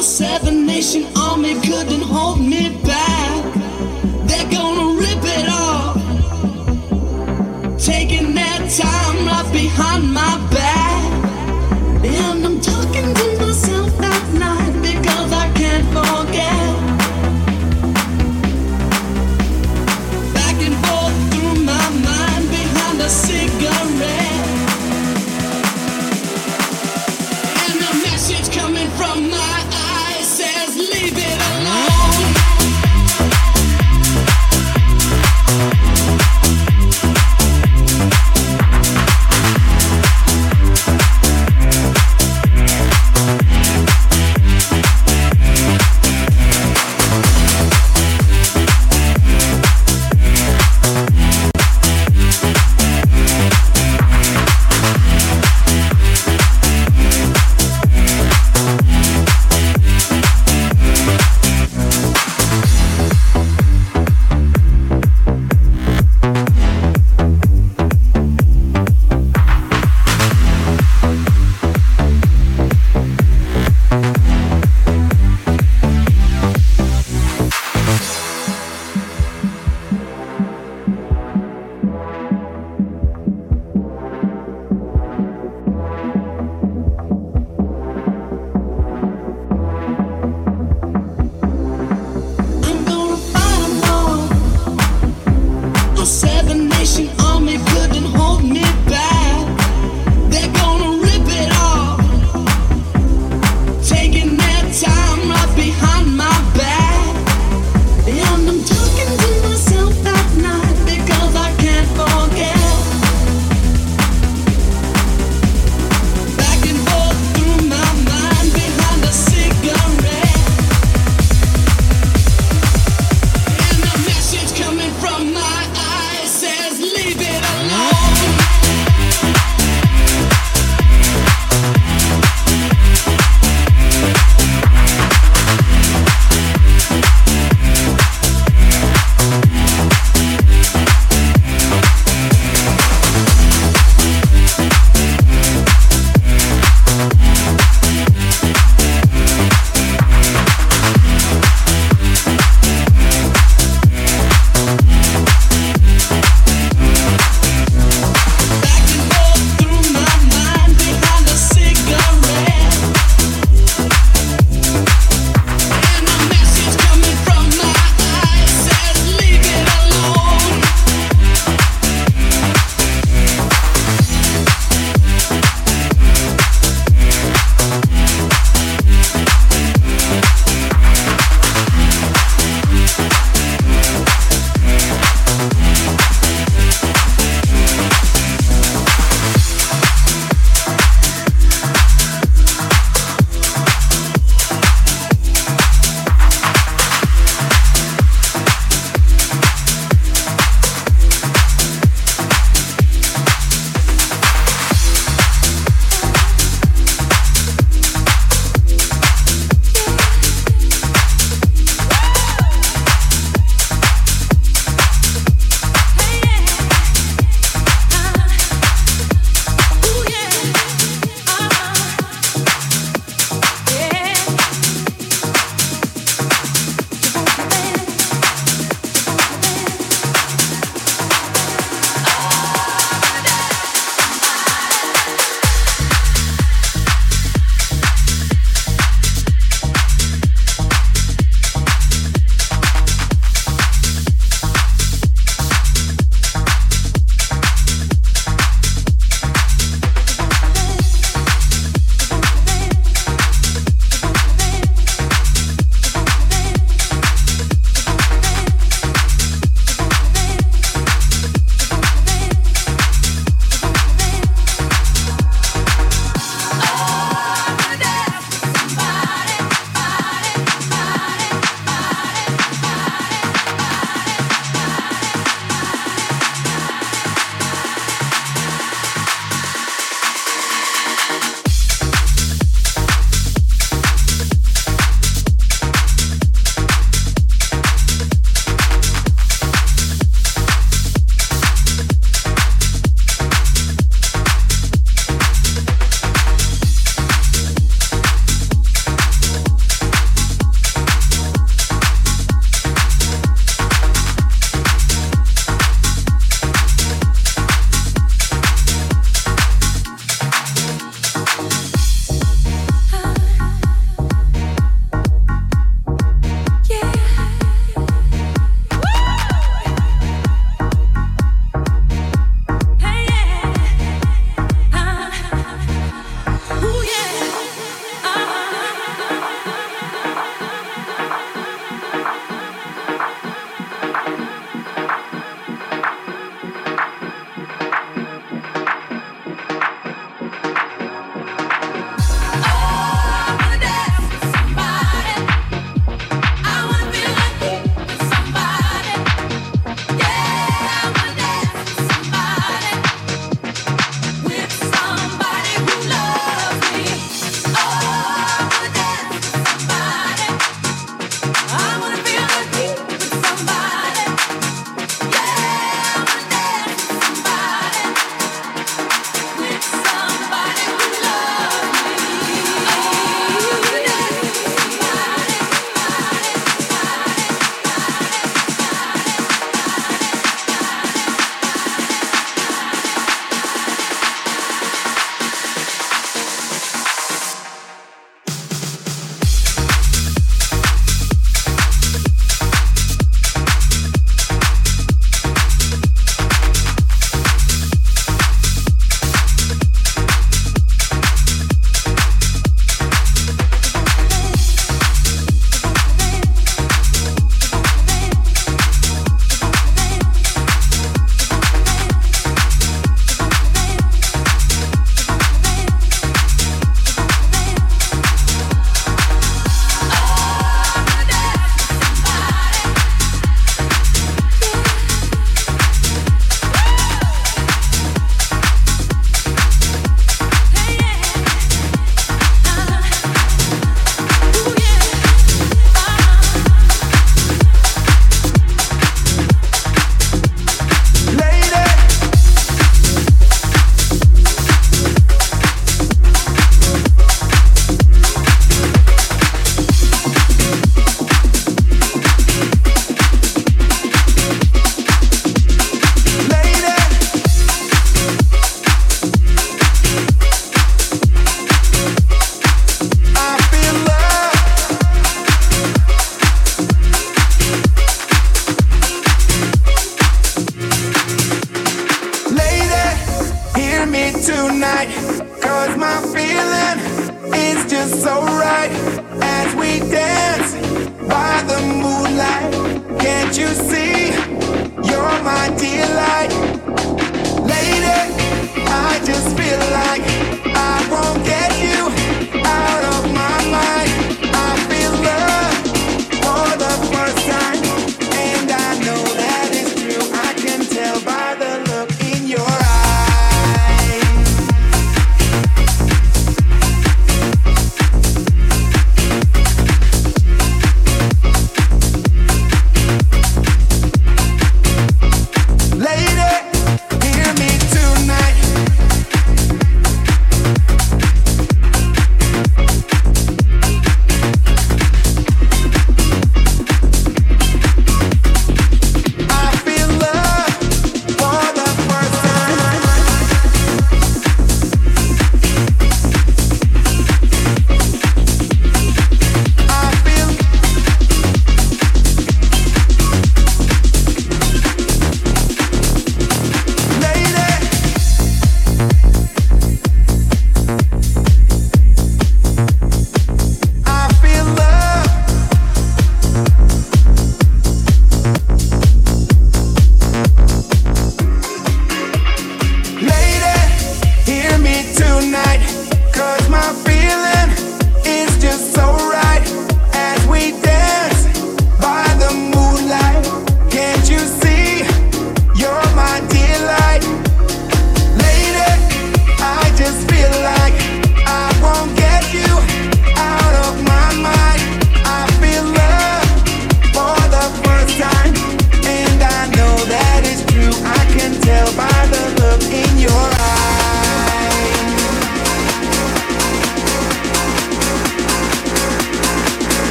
Seven nation army couldn't hold me back.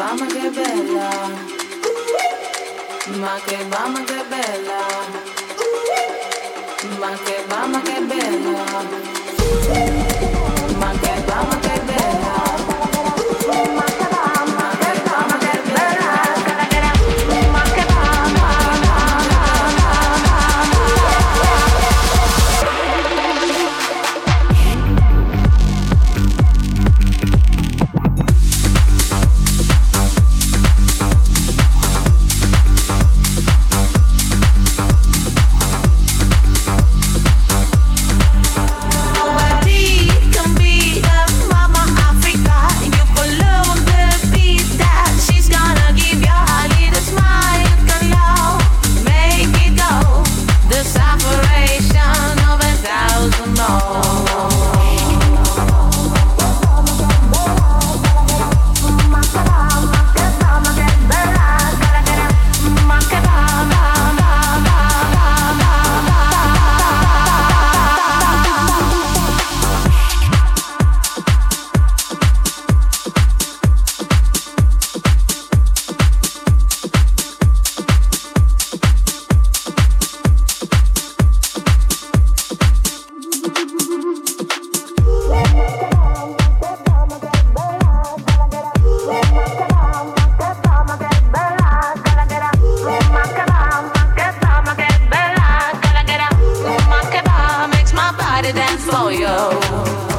mamma che bella, ma che mamma che bella, ma che mamma che bella, ma che mamma che bella. Oh.